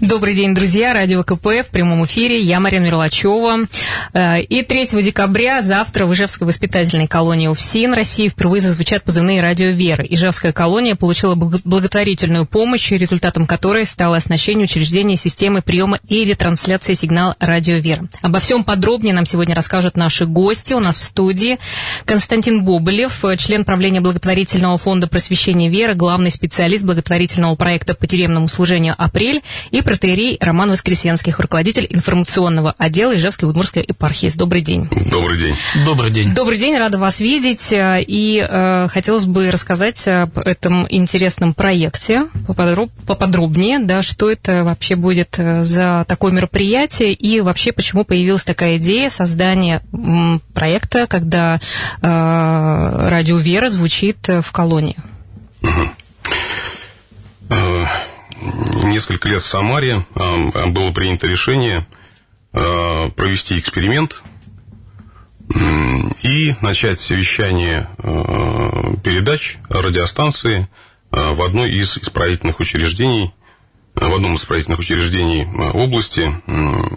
Добрый день, друзья. Радио КП в прямом эфире. Я Марина Мерлачева. Э, и 3 декабря завтра в Ижевской воспитательной колонии УФСИН России впервые зазвучат позывные радио «Вера». Ижевская колония получила благотворительную помощь, результатом которой стало оснащение учреждения системы приема и ретрансляции сигнала радио «Вера». Обо всем подробнее нам сегодня расскажут наши гости. У нас в студии Константин Бобылев, член правления благотворительного фонда просвещения «Вера», главный специалист благотворительного проекта по тюремному служению «Апрель» и протеерей Роман Воскресенских, руководитель информационного отдела Ижевской Удмурской епархии. Добрый день. Добрый день. Добрый день. Добрый день, рада вас видеть. И э, хотелось бы рассказать об этом интересном проекте поподроб, поподробнее, да, что это вообще будет э, за такое мероприятие и вообще почему появилась такая идея создания проекта, когда э, радио Вера звучит в колонии. Несколько лет в Самаре а, было принято решение а, провести эксперимент и начать вещание а, передач радиостанции в одной из исправительных учреждений, в одном из исправительных учреждений области,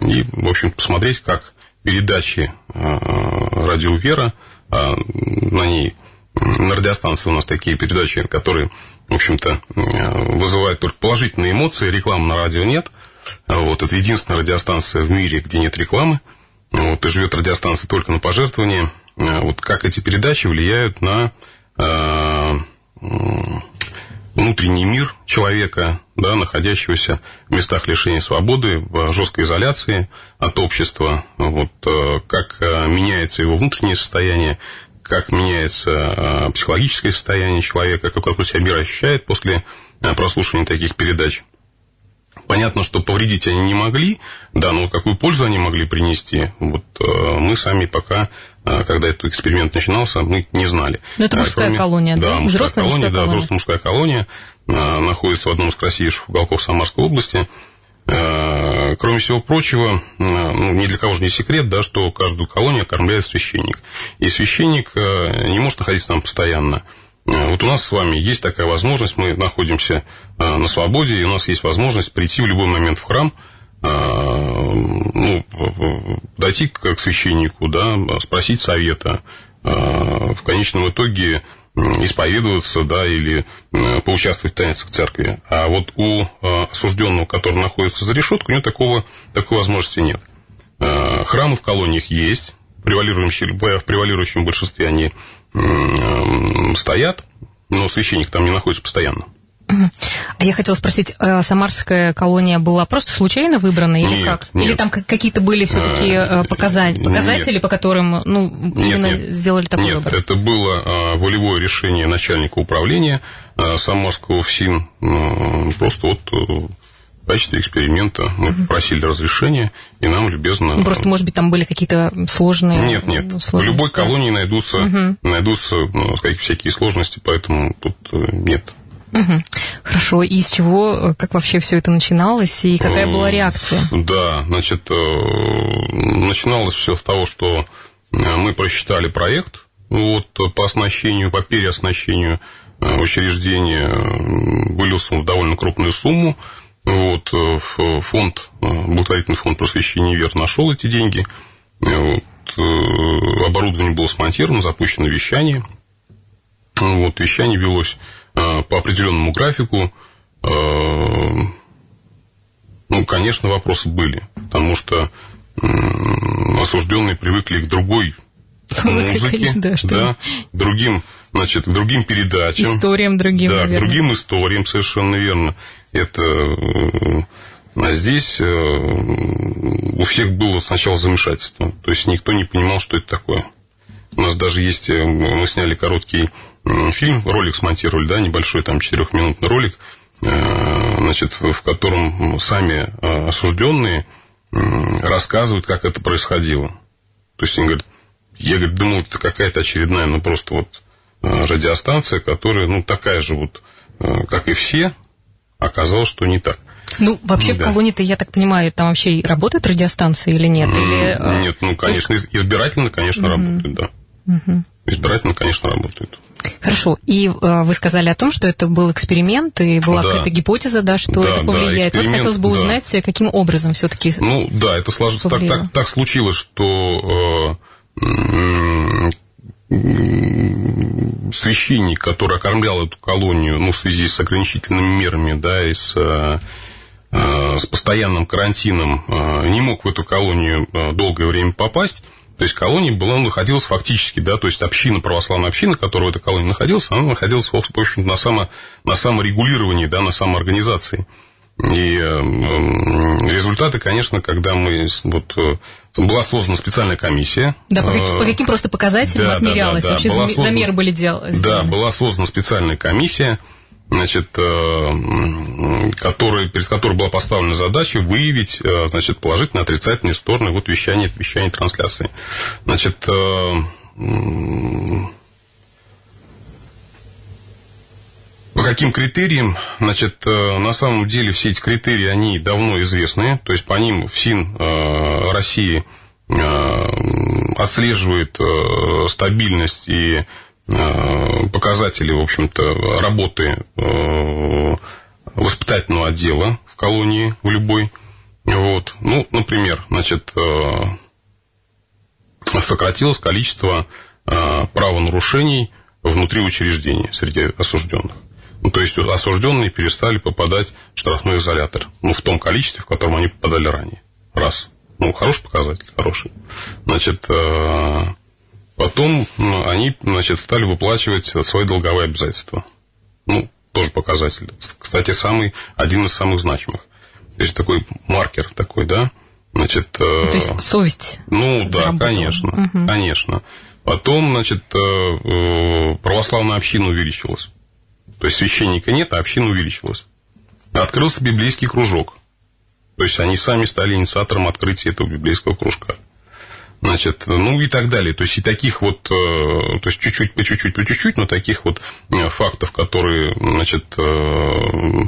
и, в общем, посмотреть, как передачи радио «Вера», на ней, на радиостанции у нас такие передачи, которые в общем-то, э, вызывает только положительные эмоции. Рекламы на радио нет. Вот, это единственная радиостанция в мире, где нет рекламы. Вот, и живет радиостанция только на пожертвования. Э, вот как эти передачи влияют на э, внутренний мир человека, да, находящегося в местах лишения свободы, в жесткой изоляции от общества, вот, э, как меняется его внутреннее состояние, как меняется а, психологическое состояние человека, как он себя мир ощущает после а, прослушивания таких передач. Понятно, что повредить они не могли, да, но какую пользу они могли принести, вот а, мы сами пока, когда этот эксперимент начинался, мы не знали. Но это мужская кроме, колония, да? Да, мужская колония, мужская да, колония. взрослая мужская колония находится в одном из красивейших уголков Самарской области. Э, кроме всего прочего, э, ну, ни для кого же не секрет, да, что каждую колонию окормляет священник. И священник э, не может находиться там постоянно. Вот у нас с вами есть такая возможность, мы находимся на свободе, и у нас есть возможность прийти в любой момент в храм, ну, дойти к священнику, да, спросить совета. В конечном итоге исповедоваться, да, или э, поучаствовать в таинствах церкви. А вот у э, осужденного, который находится за решеткой, у него такого, такой возможности нет. Э, храмы в колониях есть, в превалирующем, в превалирующем большинстве они стоят, но священник там не находится постоянно. А я хотела спросить, а самарская колония была просто случайно выбрана или нет, как? Нет. Или там какие-то были все-таки а, показатели, показатели по которым ну, нет, именно нет. сделали такой нет, выбор? Нет, это было а, волевое решение начальника управления а, Самарского ФСИН. А, просто вот э, в качестве эксперимента мы угу. просили разрешения, и нам любезно... Ну, просто, может быть, там были какие-то сложные... Нет, нет. В любой ситуации. колонии найдутся, угу. найдутся ну, всякие сложности, поэтому тут э, нет. Угу. Хорошо. И с чего, как вообще все это начиналось, и какая была реакция? Да, значит, э, начиналось все с того, что э, мы просчитали проект вот, по оснащению, по переоснащению э, учреждения вылился в довольно крупную сумму. Вот, фонд, благотворительный фонд просвещения ВЕР нашел эти деньги. Вот, оборудование было смонтировано, запущено вещание. Вот, вещание велось Э, по определенному графику, э, ну, конечно, вопросы были, потому что осужденные привыкли к другой музыке, да, да, другим, значит, другим передачам. Историям другим, Да, наверное. другим историям, совершенно верно. Это... Э, а здесь у всех было сначала замешательство. То есть никто не понимал, что это такое. У нас даже есть, мы сняли короткий фильм, ролик смонтировали, да, небольшой там четырехминутный ролик, э, значит, в котором сами э, осужденные рассказывают, как это происходило. То есть они говорят, я говорю, думал, это какая-то очередная, ну просто вот э, радиостанция, которая, ну, такая же вот, как и все, оказалось, что не так. Ну, вообще да. в колонии-то, я так понимаю, там вообще работают радиостанции или нет? Или, нет, ну, конечно, избирательно, конечно, mm-hmm. работают, да. Угу. Избирательно, конечно, работают. Хорошо. И э, вы сказали о том, что это был эксперимент, и была да. какая-то гипотеза, да, что да, это повлияет. Да, вот хотелось бы узнать, да. каким образом все-таки. Ну да, это сложилось. Так, так, так случилось, что э, священник, который окормлял эту колонию, ну, в связи с ограничительными мерами, да, и с, э, с постоянным карантином, э, не мог в эту колонию э, долгое время попасть. То есть колония была, находилась фактически, да, то есть община, православная община, которая в этой колонии находилась, она находилась, в общем на, само, на саморегулировании, да, на самоорганизации. И э, результаты, конечно, когда мы вот э, была создана специальная комиссия. Да, по, каким, по каким просто показателям да, отмерялось? Да, да, да. Вообще была замеры были деланы? Да, была создана специальная комиссия, значит, э, который, перед которой была поставлена задача выявить э, значит, положительные отрицательные стороны вот вещания, вещания трансляции. Значит, э, по каким критериям? Значит, на самом деле все эти критерии, они давно известны. То есть по ним ФСИН России отслеживает стабильность и показатели, в общем-то, работы э, воспитательного отдела в колонии, в любой. Вот. Ну, например, значит, э, сократилось количество правонарушений внутри учреждений среди осужденных. Ну, то есть осужденные перестали попадать в штрафной изолятор. Ну, в том количестве, в котором они попадали ранее. Раз. Ну, хороший показатель, хороший. Значит, Потом ну, они, значит, стали выплачивать свои долговые обязательства. Ну, тоже показатель. Кстати, самый, один из самых значимых. То есть такой маркер такой, да? Значит, ну, То есть совесть. Ну да, конечно, угу. конечно. Потом, значит, э, э, православная община увеличилась. То есть священника нет, а община увеличилась. Открылся библейский кружок. То есть они сами стали инициатором открытия этого библейского кружка значит, ну и так далее. То есть и таких вот, э, то есть чуть-чуть, по чуть-чуть, по чуть-чуть, но таких вот э, фактов, которые, значит, э,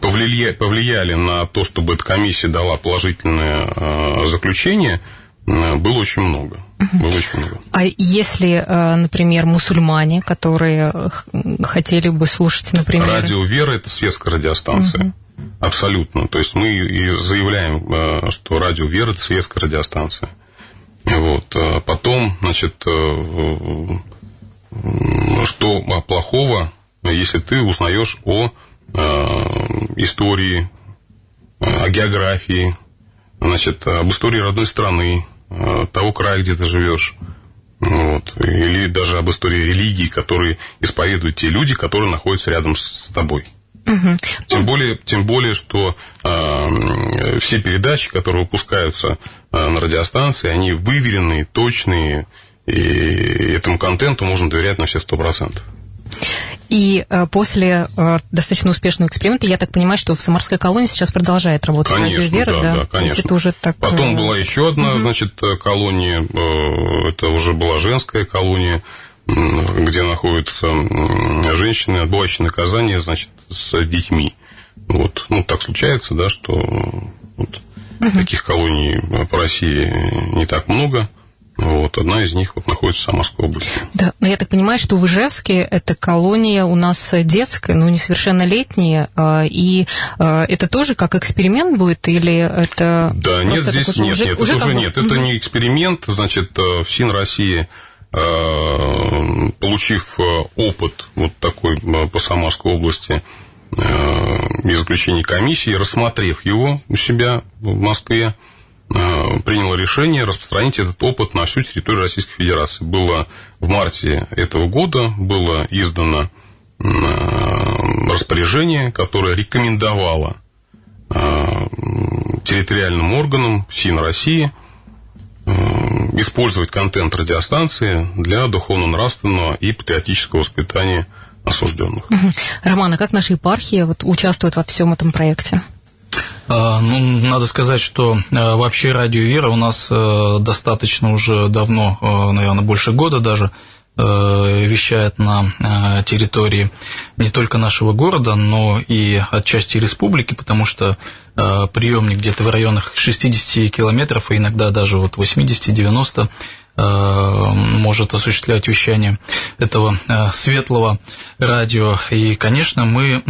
повлияли, повлияли на то, чтобы эта комиссия дала положительное заключение, было очень много. Было очень много. А если, например, мусульмане, которые хотели бы слушать, например... Радио Вера – это светская радиостанция. Угу. Абсолютно. То есть мы и заявляем, что радио Вера – это светская радиостанция. Вот. А потом, значит, э, что плохого, если ты узнаешь о э, истории, о географии, значит, об истории родной страны, э, того края, где ты живешь. Вот. Или даже об истории религии, которые исповедуют те люди, которые находятся рядом с тобой. Угу. Тем, более, тем более, что э, все передачи, которые выпускаются э, на радиостанции, они выверенные, точные, и этому контенту можно доверять на все сто процентов. И э, после э, достаточно успешного эксперимента, я так понимаю, что в Самарской колонии сейчас продолжает работать конечно, радио Вера, да, да, да, конечно. это уже так... Потом была еще одна, угу. значит, колония, э, это уже была женская колония, где находятся женщины, отбывающие наказание, значит, с детьми. Вот. Ну, так случается, да, что вот, угу. таких колоний по России не так много. Вот, одна из них вот находится в Самарской области. Да, но я так понимаю, что в Ижевске эта колония у нас детская, но несовершеннолетняя, а, и а, это тоже как эксперимент будет, или это... Да, нет, здесь нет, уже, нет, уже это уже нет, угу. это не эксперимент, значит, э, в СИН России Э, получив э, опыт вот такой э, по Самарской области из заключения комиссии, рассмотрев его у себя в Москве, приняло решение распространить этот опыт на всю территорию Российской Федерации. Было в марте этого года было издано распоряжение, которое рекомендовало территориальным органам СИН России – Э, использовать контент радиостанции для духовно-нравственного и патриотического воспитания осужденных. Роман, а как наша епархия вот, участвует во всем этом проекте? А, ну, надо сказать, что э, вообще радио Вера у нас э, достаточно уже давно, наверное, больше года даже, вещает на территории не только нашего города, но и отчасти республики, потому что Э, приемник где-то в районах 60 километров, а иногда даже вот 80-90 может осуществлять вещание этого светлого радио. И, конечно, мы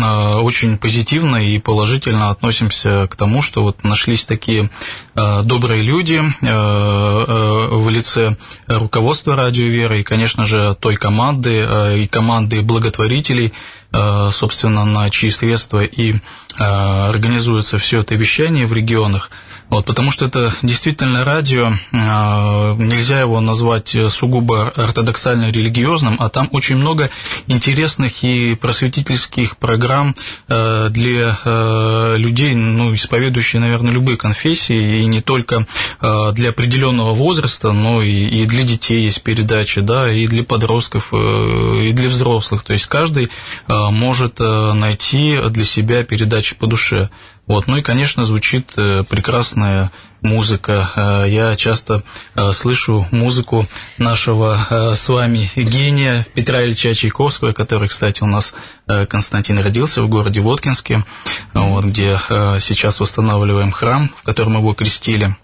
очень позитивно и положительно относимся к тому, что вот нашлись такие добрые люди в лице руководства радио «Вера» и, конечно же, той команды и команды благотворителей, собственно, на чьи средства и организуется все это вещание в регионах. Вот, потому что это действительно радио, а, нельзя его назвать сугубо ортодоксально-религиозным, а там очень много интересных и просветительских программ э, для э, людей, ну, исповедующих, наверное, любые конфессии, и не только э, для определенного возраста, но и для детей есть передачи, да, и для подростков, и для взрослых. То есть каждый может найти для себя передачи по душе. Вот. Ну и, конечно, звучит э, прекрасная музыка. Э, я часто э, слышу музыку нашего с вами гения Петра Ильича Чайковского, который, кстати, у нас Константин родился в городе Воткинске, вот, где сейчас восстанавливаем храм, в котором его крестили.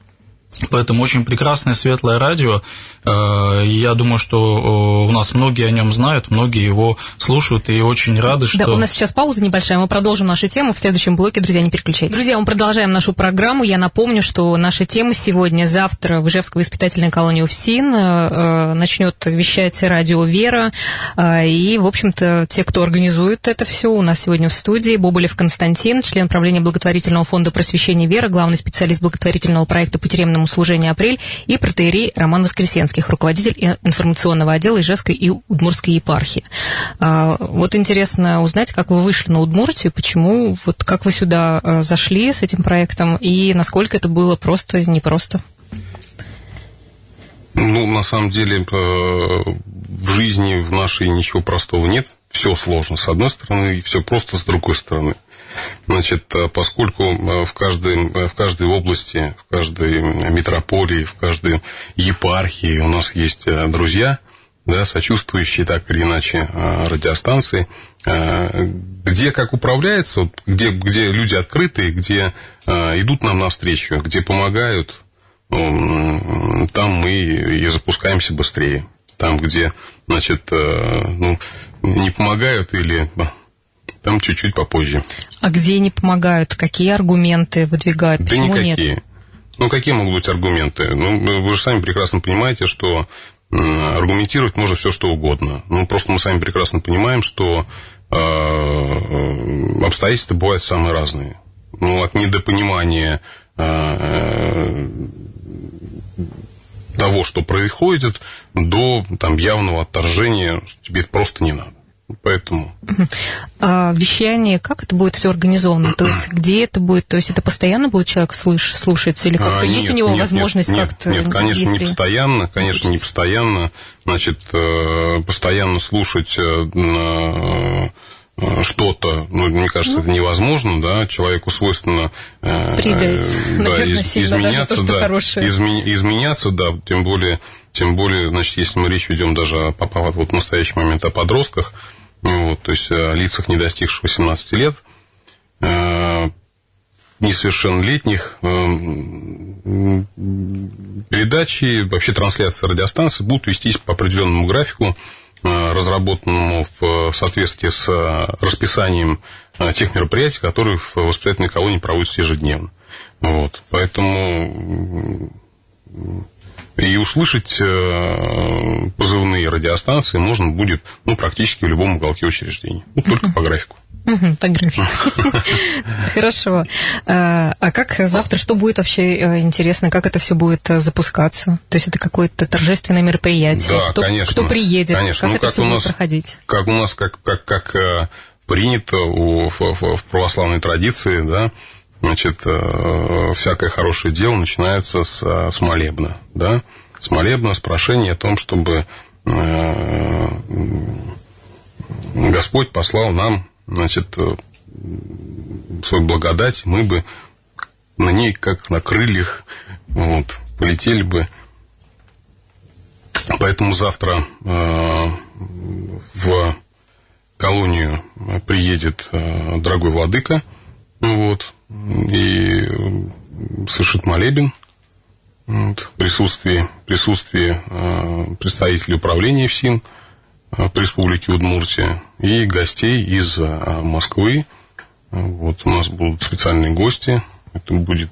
Поэтому очень прекрасное светлое радио. Э, я думаю, что у нас многие о нем знают, многие его слушают и очень рады, что... Да, у нас сейчас пауза небольшая, мы продолжим нашу тему в следующем блоке. Друзья, не переключайтесь. Друзья, мы продолжаем нашу программу. Я напомню, что наша тема сегодня, завтра в Ижевской воспитательной колонии УФСИН э, э, начнет вещать радио «Вера». И, в общем-то, те, кто организует это все, у нас сегодня в студии Боболев Константин, член правления благотворительного фонда просвещения «Вера», главный специалист благотворительного проекта по тюремному служению «Апрель» и протеерей Роман Воскресенских, руководитель информационного отдела Ижевской и Удмурской епархии. А, вот интересно узнать, как вы вышли на Удмуртию, почему, вот как вы сюда а, зашли с этим проектом и насколько это было просто непросто. Ну, на самом деле, в жизни в нашей ничего простого нет. Все сложно с одной стороны, и все просто с другой стороны. Значит, э, поскольку э, в каждой, э, в каждой области, в каждой метрополии, в каждой епархии у нас есть друзья, да, сочувствующие так или иначе радиостанции, где как управляется, где, где люди открытые, где идут нам навстречу, где помогают, там мы и запускаемся быстрее. Там, где, значит, ну, не помогают или там чуть-чуть попозже. А где не помогают? Какие аргументы выдвигают? Да Почему никакие. Нет? Ну, какие могут быть аргументы? Ну, вы же сами прекрасно понимаете, что аргументировать можно все, что угодно. Ну, просто мы сами прекрасно понимаем, что э, обстоятельства бывают самые разные. Ну, от недопонимания э, того, что происходит, до там, явного отторжения, что тебе это просто не надо. Поэтому. А вещание, как это будет все организовано? То есть, где это будет? То есть, это постоянно будет человек слыш, слушать? Или как-то а, есть нет, у него нет, возможность нет, как-то? Нет, конечно, если... не постоянно, конечно, не постоянно. Значит, э, постоянно слушать э, э, что-то, ну, мне кажется, ну, это невозможно, да, человеку свойственно Придать, да, наверное, из, изменяться, то, да, изме, изменяться, да, тем более, тем более, значит, если мы речь ведем даже о, вот в настоящий момент о подростках, вот, то есть о лицах, не достигших 18 лет, э, несовершеннолетних, э, передачи, вообще трансляции радиостанции будут вестись по определенному графику, э, разработанному в соответствии с расписанием тех мероприятий, которые в воспитательной колонии проводятся ежедневно. Вот. Поэтому и услышать э, позывные радиостанции можно будет ну, практически в любом уголке учреждения. Ну, только по графику. по графику. Хорошо. А, а как завтра, что будет вообще э, интересно, как это все будет э, запускаться? То есть это какое-то торжественное мероприятие? Да, кто, конечно. Кто приедет? Конечно. Как ну, это как все у нас, будет проходить? Как у нас, как, как, как принято в православной традиции, да, Значит, э, всякое хорошее дело начинается с, э, с молебна, да, с молебна, с прошения о том, чтобы э, Господь послал нам, значит, свою благодать, мы бы на ней, как на крыльях, вот, полетели бы. Поэтому завтра в колонию приедет дорогой владыка, вот, и совершит молебен. в присутствии, присутствии представителей управления ФСИН в Республике Удмуртия и гостей из Москвы. Вот у нас будут специальные гости. Это будет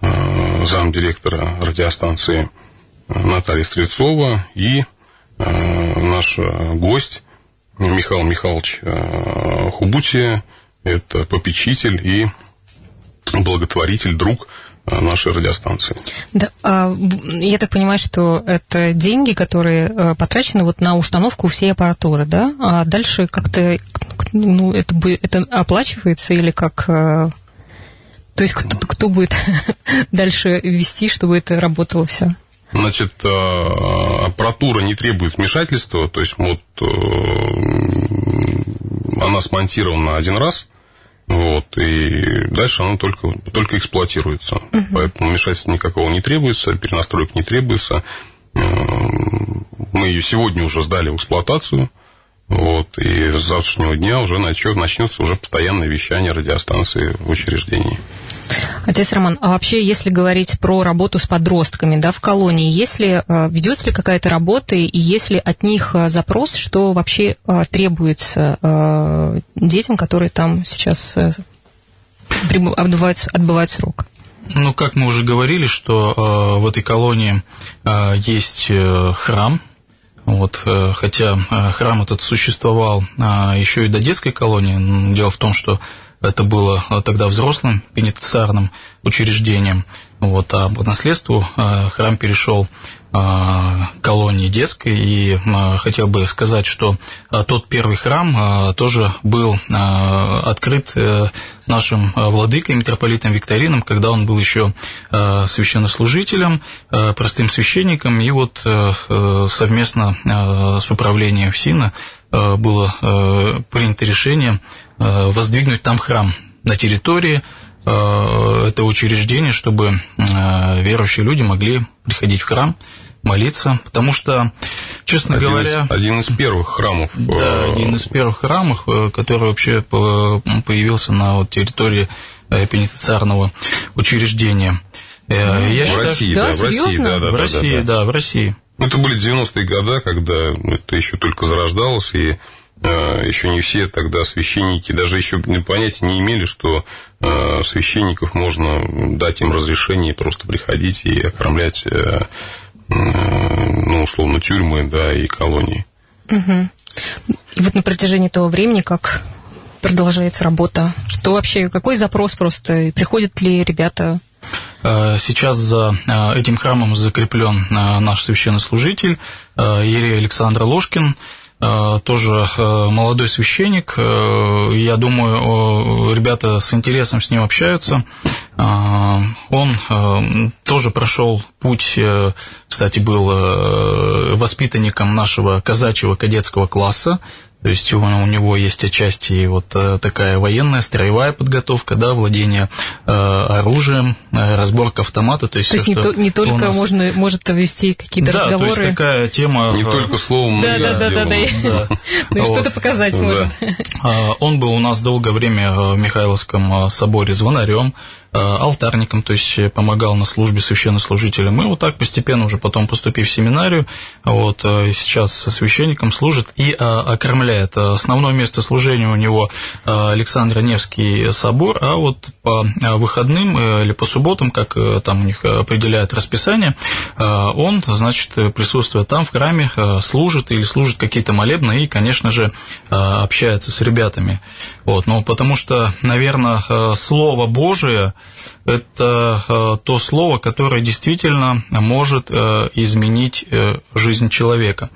замдиректора радиостанции Наталья Стрельцова и наш гость Михаил Михайлович Хубутия. Это попечитель и благотворитель, друг нашей радиостанции. Да, а, я так понимаю, что это деньги, которые э, потрачены вот на установку всей аппаратуры, да? А дальше как-то ну, это, это оплачивается или как... Э, то есть кто, кто будет дальше вести, чтобы это работало все? Значит, э, аппаратура не требует вмешательства, то есть вот она смонтирована один раз, вот, и дальше оно только, только эксплуатируется. Угу. Поэтому вмешательства никакого не требуется, перенастроек не требуется. Э, мы ее сегодня уже сдали в эксплуатацию. Вот, и с завтрашнего дня уже начнется уже постоянное вещание радиостанции в учреждении. Отец Роман, а вообще, если говорить про работу с подростками да, в колонии, если э, ведется ли какая-то работа, и если от них э, запрос, что вообще э, требуется детям, которые там сейчас отбывают, отбывают срок? Ну, как мы уже говорили, что в этой колонии есть храм, вот, хотя храм этот существовал еще и до детской колонии. Дело в том, что это было тогда взрослым пенитенциарным учреждением. Вот, а по наследству э, храм перешел э, колонии детской, и э, хотел бы сказать, что тот первый храм тоже был открыт нашим владыкой, митрополитом Викторином, когда он был еще священнослужителем, простым священником, и вот совместно с управлением ФСИНа было принято решение Э, воздвигнуть там храм на территории э, этого учреждения, чтобы э, верующие люди могли приходить в храм, молиться, потому что, честно один говоря... Из, один из первых храмов. Да, один из первых храмов, который вообще появился на вот территории пенитенциарного учреждения. Я в считаю, России, да, да в России, да, да, в России, да, да, да, в России. Это были 90-е годы, когда это еще только зарождалось, и Э, еще не все тогда священники даже еще понятия не имели, что э, священников можно дать им разрешение просто приходить и окормлять, э, ну, условно, тюрьмы, да, и колонии. Угу. И вот на протяжении того времени, как продолжается работа, что вообще, какой запрос просто, приходят ли ребята Сейчас за этим храмом закреплен наш священнослужитель Ерей Александр Ложкин. Э, тоже э, молодой священник. Э, я думаю, ребята с интересом с ним общаются. Он тоже прошел путь, кстати, был воспитанником нашего казачьего кадетского класса. То есть у, у него есть отчасти вот э, такая военная, строевая подготовка, да, владение э, оружием, э, разборка автомата. То есть, то есть все, не, то, не только нас... можно, может вести какие-то да, разговоры. То есть такая тема... Не только словом, да, да, да, да, да, Ну и что-то показать может. А, он был у нас долгое время в Михайловском соборе звонарем. Э, алтарником, то есть э, помогал на службе священнослужителям. И вот так постепенно уже потом поступив в семинарию, вот э, сейчас священником служит и окормляет. Основное место служения у него Александр Невский собор, а вот по выходным или по субботам, как там у них определяет расписание, он, значит, присутствует там в храме, служит или служит какие-то молебны и, конечно же, общается с ребятами. Вот, ну, потому что, наверное, Слово Божие это э, то слово, которое действительно может э, изменить э, жизнь человека.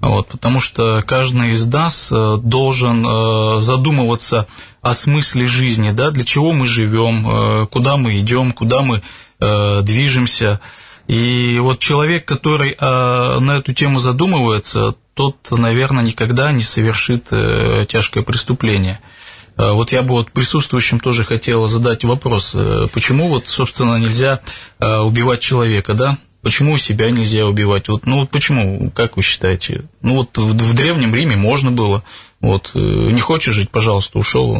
Вот, потому что каждый из нас должен задумываться о смысле жизни, да, для чего мы живем, куда мы идем, куда мы движемся. И вот человек, который на эту тему задумывается, тот, наверное, никогда не совершит тяжкое преступление. Э, вот я бы вот присутствующим тоже хотел задать вопрос, э, почему вот, собственно, нельзя э, убивать человека, да? Почему себя нельзя убивать? Вот, ну вот почему, как вы считаете? Ну вот в, в Древнем Риме можно было. Вот не хочешь жить, пожалуйста, ушел,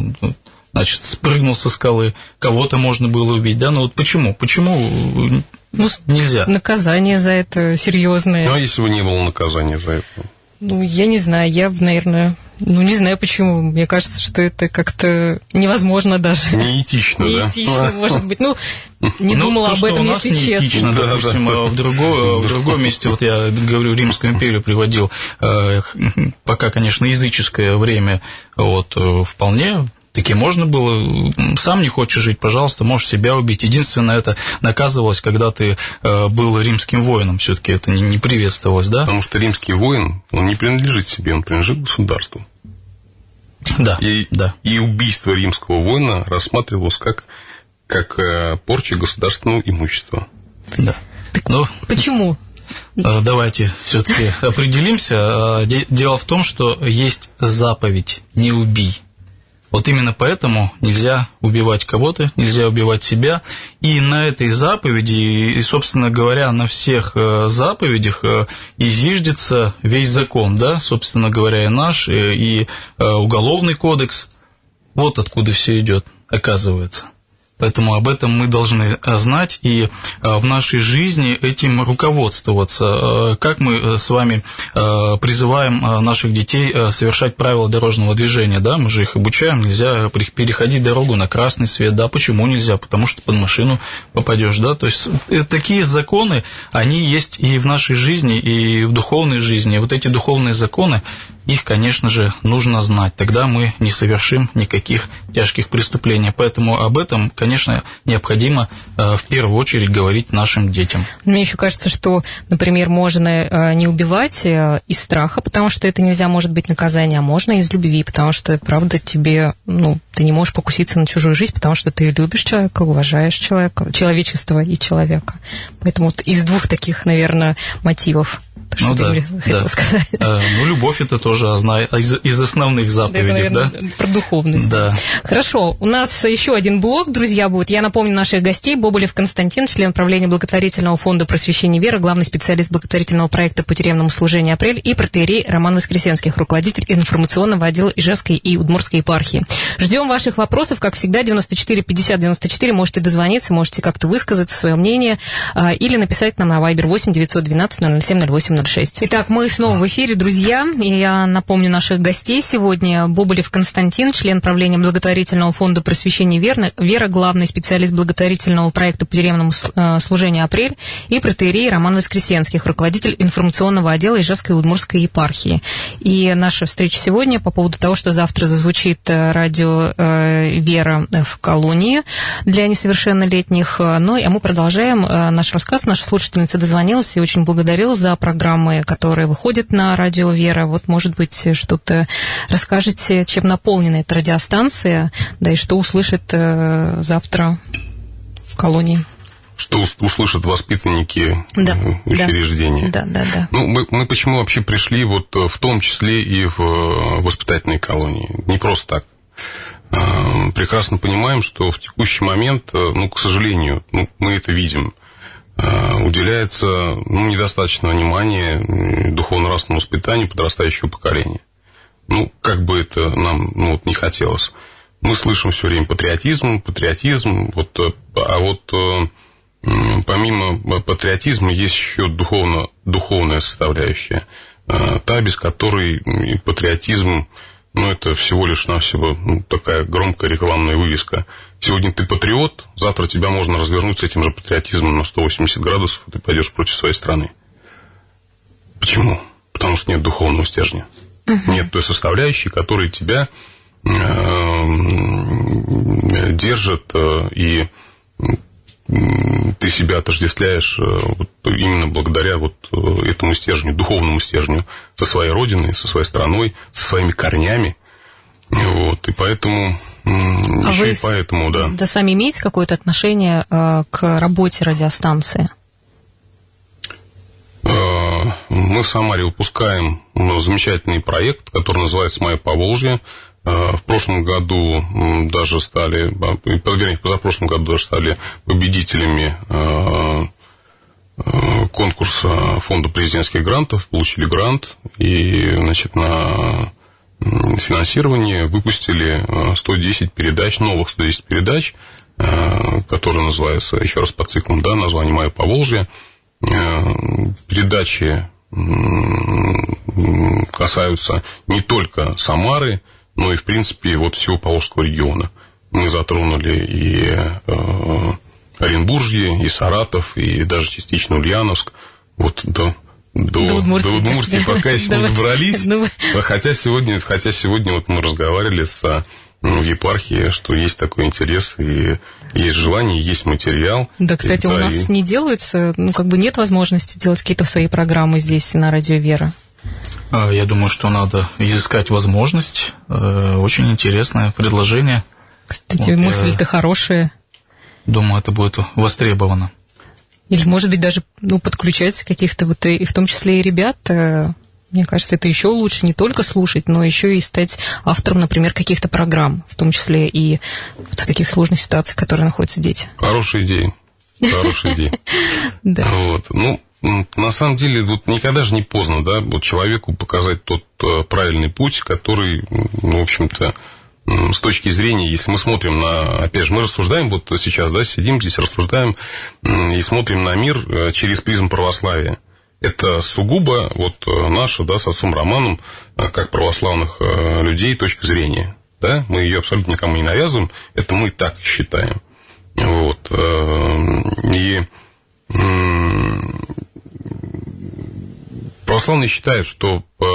значит, спрыгнул со скалы, кого-то можно было убить, да? Ну вот почему? Почему Ну, Нельзя. Наказание за это серьезное. Ну, а если бы не было наказания за это? Ну, я не знаю, я бы, наверное, ну, не знаю почему. Мне кажется, что это как-то невозможно даже. Неэтично, да? Неэтично, может быть. Ну, не ну, думала об этом, если честно. Да, допустим, да. в, другой, в другом месте, вот я говорю, Римскую империю приводил, э, пока, конечно, языческое время, вот, э, вполне Таки можно было, сам не хочешь жить, пожалуйста, можешь себя убить. Единственное, это наказывалось, когда ты э, был римским воином, все-таки это не, не приветствовалось, да? Потому что римский воин, он не принадлежит себе, он принадлежит государству. Да, и, да. И убийство римского воина рассматривалось как, как э, порча государственного имущества. Да. Так ну, почему? Э, давайте все-таки определимся. Дело в том, что есть заповедь «не убий». Вот именно поэтому нельзя убивать кого-то, нельзя убивать себя. И на этой заповеди, и, собственно говоря, на всех э, заповедях э, и весь закон, да, собственно говоря, и наш, и э, уголовный кодекс. Вот откуда все идет, оказывается. Поэтому об этом мы должны э, знать и э, в нашей жизни этим руководствоваться. Э, как мы с вами призываем наших детей совершать правила дорожного движения, да, мы же их обучаем, нельзя переходить дорогу на красный свет, да, почему нельзя, потому что под машину попадешь, да, то есть такие законы, они есть и в нашей жизни, и в духовной жизни, вот эти духовные законы, их, конечно же, нужно знать. Тогда мы не совершим никаких тяжких преступлений. Поэтому об этом, конечно, необходимо э, в первую очередь говорить нашим детям. Мне еще кажется, что, например, можно э, не убивать э, из страха, потому что это нельзя, может быть, наказание, а можно из любви, потому что, правда, тебе, ну, ты не можешь покуситься на чужую жизнь, потому что ты любишь человека, уважаешь человека, человечество и человека. Поэтому вот из двух таких, наверное, мотивов что ну, ты да, хотела да. сказать. А, ну, любовь это тоже из, из основных заповедей, да? Наверное, Про духовность. Да. Хорошо, у нас еще один блок, друзья, будет. Я напомню наших гостей. Боболев Константин, член правления благотворительного фонда просвещения веры, главный специалист благотворительного проекта по тюремному служению «Апрель» и протеерей Роман Воскресенских, руководитель информационного отдела Ижевской и Удмурской епархии. Ждем ваших вопросов, как всегда, 94 50 94. Можете дозвониться, можете как-то высказать свое мнение а, или написать нам на Viber 8 912 007 08 06. Итак, мы снова в эфире, друзья. И я напомню наших гостей сегодня. Боболев Константин, член правления благотворительного фонда просвещения веры, Вера, главный специалист благотворительного проекта по тюремному э, служению «Апрель» и протеерей Роман Воскресенских, руководитель информационного отдела Ижевской и Удмурской епархии. И наша встреча сегодня по поводу того, что завтра зазвучит э, радио э, «Вера» в колонии для несовершеннолетних. Ну, а мы продолжаем наш рассказ. Наша слушательница дозвонилась и очень благодарила за программу программы, которые выходят на радио Вера. Вот, может быть, что-то расскажете, чем наполнена эта радиостанция, да и что услышит э, завтра в колонии что услышат воспитанники да, учреждения. Да, да, да. Ну, мы, мы почему вообще пришли вот в том числе и в э, воспитательные колонии? Не просто так. Э, прекрасно понимаем, что в текущий момент, ну, к сожалению, ну, мы это видим, Э, уделяется ну, недостаточно внимания духовно-нравственному воспитанию подрастающего поколения. Ну, как бы это нам ну, вот, не хотелось. Мы слышим все время патриотизм, патриотизм, вот, э, а вот э, помимо патриотизма есть еще духовно, духовная составляющая, та, без которой патриотизм ну, это всего лишь навсего ну, такая громкая рекламная вывеска. Сегодня ты патриот, завтра тебя можно развернуть с этим же патриотизмом на 180 градусов, и ты пойдешь против своей страны. Почему? Потому что нет духовного стержня. Uh-huh. Нет той составляющей, которая тебя э, держит э, и ты себя отождествляешь э, вот, именно благодаря вот э, этому стержню, духовному стержню, со своей родиной, со своей страной, со своими корнями. Вот, и поэтому, а еще вы и поэтому, да. Да сами имеете какое-то отношение э, к работе радиостанции? Мы в Самаре выпускаем замечательный проект, который называется «Моя Поволжье». Э, в прошлом году даже стали, вернее, позапрошлом году даже стали победителями э, э, конкурса фонда президентских грантов, получили грант и, значит, на финансирование выпустили 110 передач, новых 110 передач, который называется, еще раз по циклам, да, название «Мое Поволжье». Передачи касаются не только Самары, но и, в принципе, вот всего Поволжского региона. Мы затронули и э, Оренбуржье, и Саратов, и даже частично Ульяновск. Вот до, до, до Удмуртии, до Удмуртии пока еще не добрались. Ну, хотя сегодня, хотя сегодня вот мы разговаривали с в епархии, что есть такой интерес, и есть желание, есть материал. Да, кстати, и, у да, нас и... не делаются, ну, как бы нет возможности делать какие-то свои программы здесь на Радио Вера. А, я думаю, что надо изыскать возможность. Э, очень интересное предложение. Кстати, вот мысль-то хорошая. Думаю, это будет востребовано. Или, может быть, даже ну, подключать каких-то вот, и в том числе и ребят. Э, мне кажется, это еще лучше не только слушать, но еще и стать автором, например, каких-то программ, в том числе и вот в таких сложных ситуациях, в которых находятся дети. Хорошая идея. Хорошая идея. Да. Вот. Ну, на самом деле, вот никогда же не поздно, да, вот человеку показать тот э, правильный путь, который, ну, в общем-то, с точки зрения, если мы смотрим на, опять же, мы рассуждаем, вот сейчас, да, сидим здесь, рассуждаем и смотрим на мир э, через призм православия. Это сугубо вот э, наша, да, с отцом Романом, как православных людей, точка зрения. Да? Мы ее абсолютно никому не навязываем, это мы так считаем. Вот. И православные считают, что э,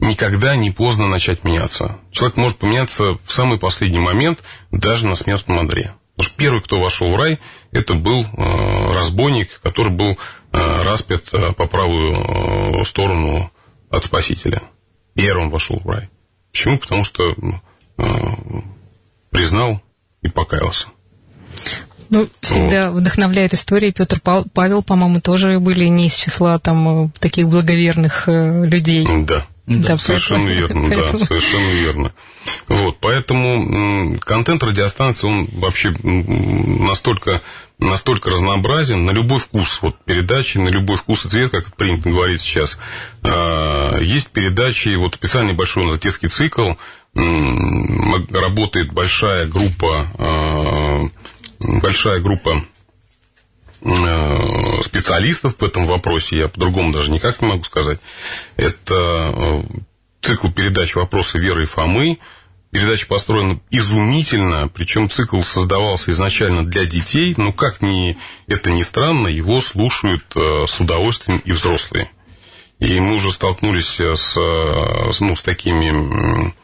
никогда не поздно начать меняться. Человек может поменяться в самый последний момент, даже на смертном одре. Потому что первый, кто вошел в рай, это был э, разбойник, который был э, распят по правую сторону от Спасителя. Первым вошел в рай. Почему? Потому что признал и покаялся. Ну, всегда вот. вдохновляет история. Петр Павел, по-моему, тоже были не из числа там э, таких благоверных э, людей. Да. Да, совершенно верно, поэтому... да, совершенно верно. Вот, поэтому контент радиостанции, он вообще настолько, настолько разнообразен, на любой вкус, вот передачи, на любой вкус и цвет, как это принято говорить сейчас. А, есть передачи, вот специальный большой у нас детский цикл, работает большая группа а, большая группа э, специалистов в этом вопросе, я по-другому даже никак не могу сказать. Это э, цикл передач «Вопросы Веры и Фомы». Передача построена изумительно, причем цикл создавался изначально для детей, но как ни это ни странно, его слушают э, с удовольствием и взрослые. И мы уже столкнулись с, ну, с такими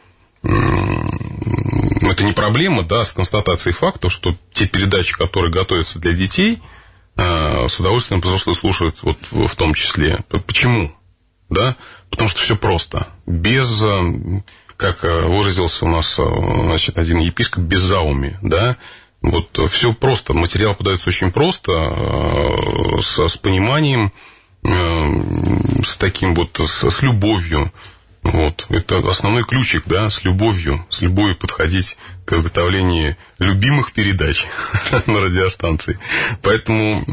это не проблема, да, с констатацией факта, что те передачи, которые готовятся для детей, э, с удовольствием взрослые слушают вот в том числе. Почему? Да? Потому что все просто. Без, э, как э, выразился у нас значит, один епископ, без зауми, да, вот все просто, материал подается очень просто, с, с пониманием, с таким вот, с, с любовью, вот. Это основной ключик, да, с любовью, с любовью подходить к изготовлению любимых передач на радиостанции. Поэтому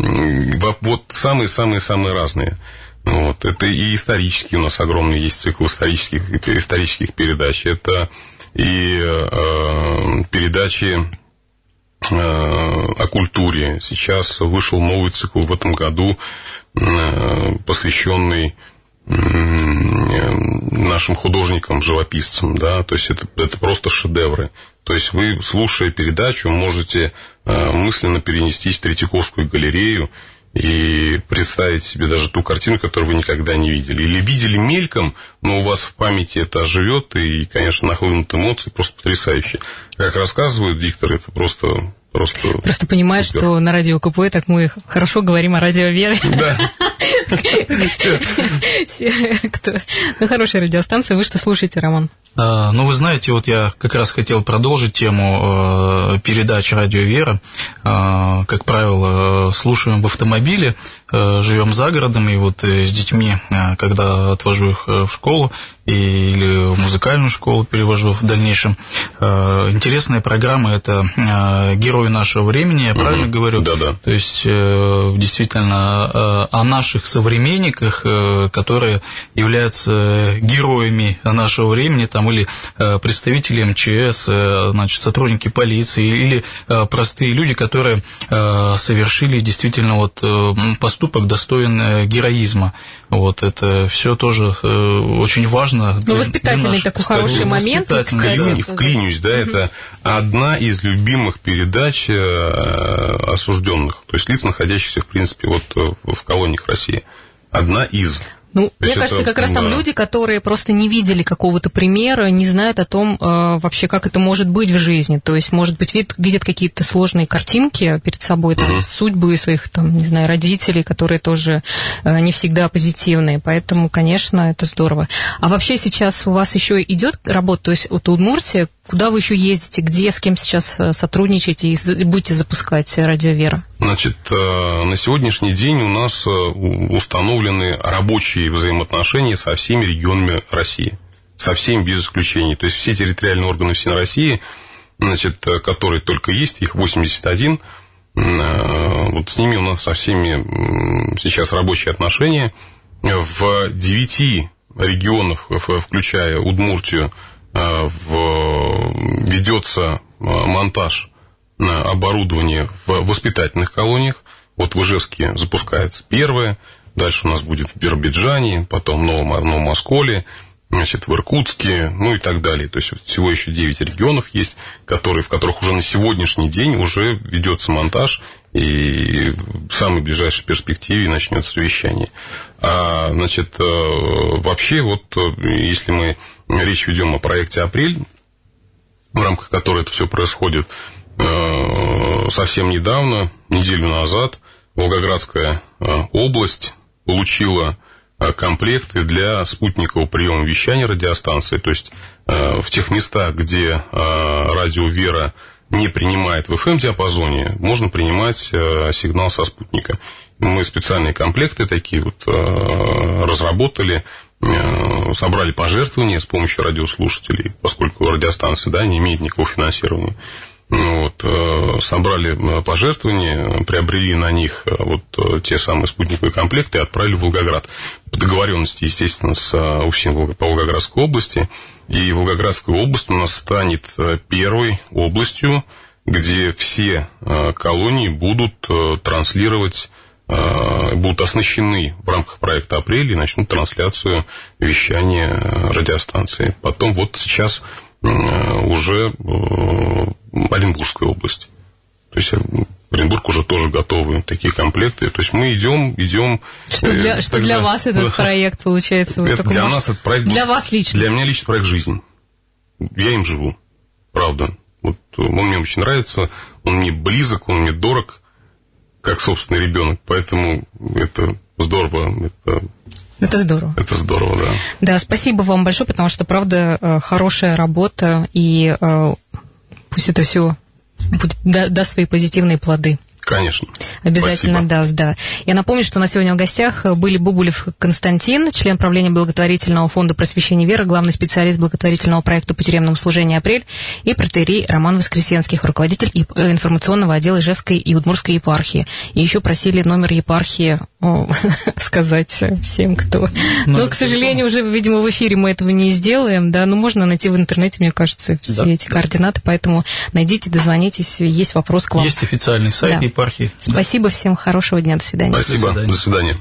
вот самые-самые-самые разные. Вот. Это и исторические у нас огромный есть цикл исторических, исторических передач. Это и э, передачи э, о культуре. Сейчас вышел новый цикл в этом году, э, посвященный нашим художникам, живописцам, да, то есть это, это просто шедевры. То есть вы, слушая передачу, можете э, мысленно перенестись в Третьяковскую галерею и представить себе даже ту картину, которую вы никогда не видели. Или видели мельком, но у вас в памяти это живет, и, конечно, нахлынут эмоции просто потрясающие. Как рассказывают дикторы, это просто Просто, Просто понимаешь, супер. что на радио КП так мы хорошо говорим о радио Веры. Да. Ну, хорошая радиостанция. Вы что слушаете, Роман? А, ну, вы знаете, вот я как раз хотел продолжить тему э, передач «Радио Вера». А, как правило, слушаем в автомобиле, э, живем за городом, и вот э, с детьми, когда отвожу их в школу или в музыкальную школу перевожу в дальнейшем. Интересная программа – это «Герои нашего времени», я правильно угу. говорю? Да-да. То есть, действительно, о наших современниках, которые являются героями нашего времени, там, или представители МЧС, значит, сотрудники полиции, или простые люди, которые совершили действительно вот поступок достоин героизма. Вот это все тоже очень важно. Ну, воспитательный такой хороший момент. Кстати. Вклинюсь, да, это одна из любимых передач осужденных, то есть лиц, находящихся, в принципе, вот в колониях России. Одна из. Ну, То мне кажется, это, как раз там люди, которые просто не видели какого-то примера, не знают о том э, вообще, как это может быть в жизни. То есть, может быть, вид, видят какие-то сложные картинки перед собой, там, uh-huh. судьбы своих, там, не знаю, родителей, которые тоже э, не всегда позитивные. Поэтому, конечно, это здорово. А вообще сейчас у вас еще идет работа, то есть вот Удмуртия, Куда вы еще ездите? Где, с кем сейчас э, сотрудничаете и будете запускать радио «Вера»? Значит, э, на сегодняшний день у нас э, установлены рабочие взаимоотношения со всеми регионами России. Со всеми без исключений. То есть все территориальные органы всей России, значит, которые только есть, их 81, вот с ними у нас со всеми сейчас рабочие отношения. В девяти регионах, включая Удмуртию, Э, в, ведется э, монтаж оборудования в воспитательных колониях. Вот в Ижевске запускается первое, дальше у нас будет в Биробиджане, потом в Новом, Новом Осколе, значит, в Иркутске, ну и так далее. То есть всего еще 9 регионов есть, которые, в которых уже на сегодняшний день уже ведется монтаж, и в самой ближайшей перспективе начнется вещание. А, значит, э, вообще, вот если мы речь ведем о проекте «Апрель», в рамках которой это все происходит, э, совсем недавно, неделю назад, Волгоградская э, область получила э, комплекты для спутникового приема вещания радиостанции, то есть в тех местах, где радио «Вера» не принимает в FM-диапазоне, можно принимать сигнал со спутника. Мы специальные комплекты такие вот разработали, собрали пожертвования с помощью радиослушателей, поскольку радиостанция да, не имеет никакого финансирования. Ну вот, э, собрали э, пожертвования, приобрели на них вот те самые спутниковые комплекты и отправили в Волгоград. По договоренности, естественно, с УФСИН по Волгоградской области. И Волгоградская область у нас станет первой областью, где все колонии будут транслировать Э, будут оснащены в рамках проекта «Апрель» и начнут трансляцию вещания радиостанции. Потом вот сейчас э, уже э, Оренбургская область. То есть Оренбург уже тоже готовы такие комплекты. То есть мы идем, идем. Что для, что для вас этот проект получается? Это для нас этот проект. Для вас лично. Для меня лично проект жизнь. Я им живу, правда. Вот он мне очень нравится, он мне близок, он мне дорог как собственный ребенок. Поэтому это здорово. Это это здорово. Это здорово, да. Да, спасибо вам большое, потому что, правда, э, хорошая работа, и э, пусть это все будет, даст свои позитивные плоды. Конечно. Обязательно Спасибо. даст, да. Я напомню, что на сегодня в гостях были Бубулев Константин, член правления благотворительного фонда просвещения веры, главный специалист благотворительного проекта по тюремному служению «Апрель» и протерей Роман Воскресенских, руководитель э, информационного отдела Ижевской и Удмурской епархии. И еще просили номер епархии сказать всем, кто... Но, Но к сожалению, уже, видимо, в эфире мы этого не сделаем, да, но можно найти в интернете, мне кажется, все да, эти да. координаты, поэтому найдите, дозвонитесь, есть вопрос к вам. Есть официальный сайт да епархии. Спасибо всем, хорошего дня, до свидания. Спасибо, до свидания. До свидания.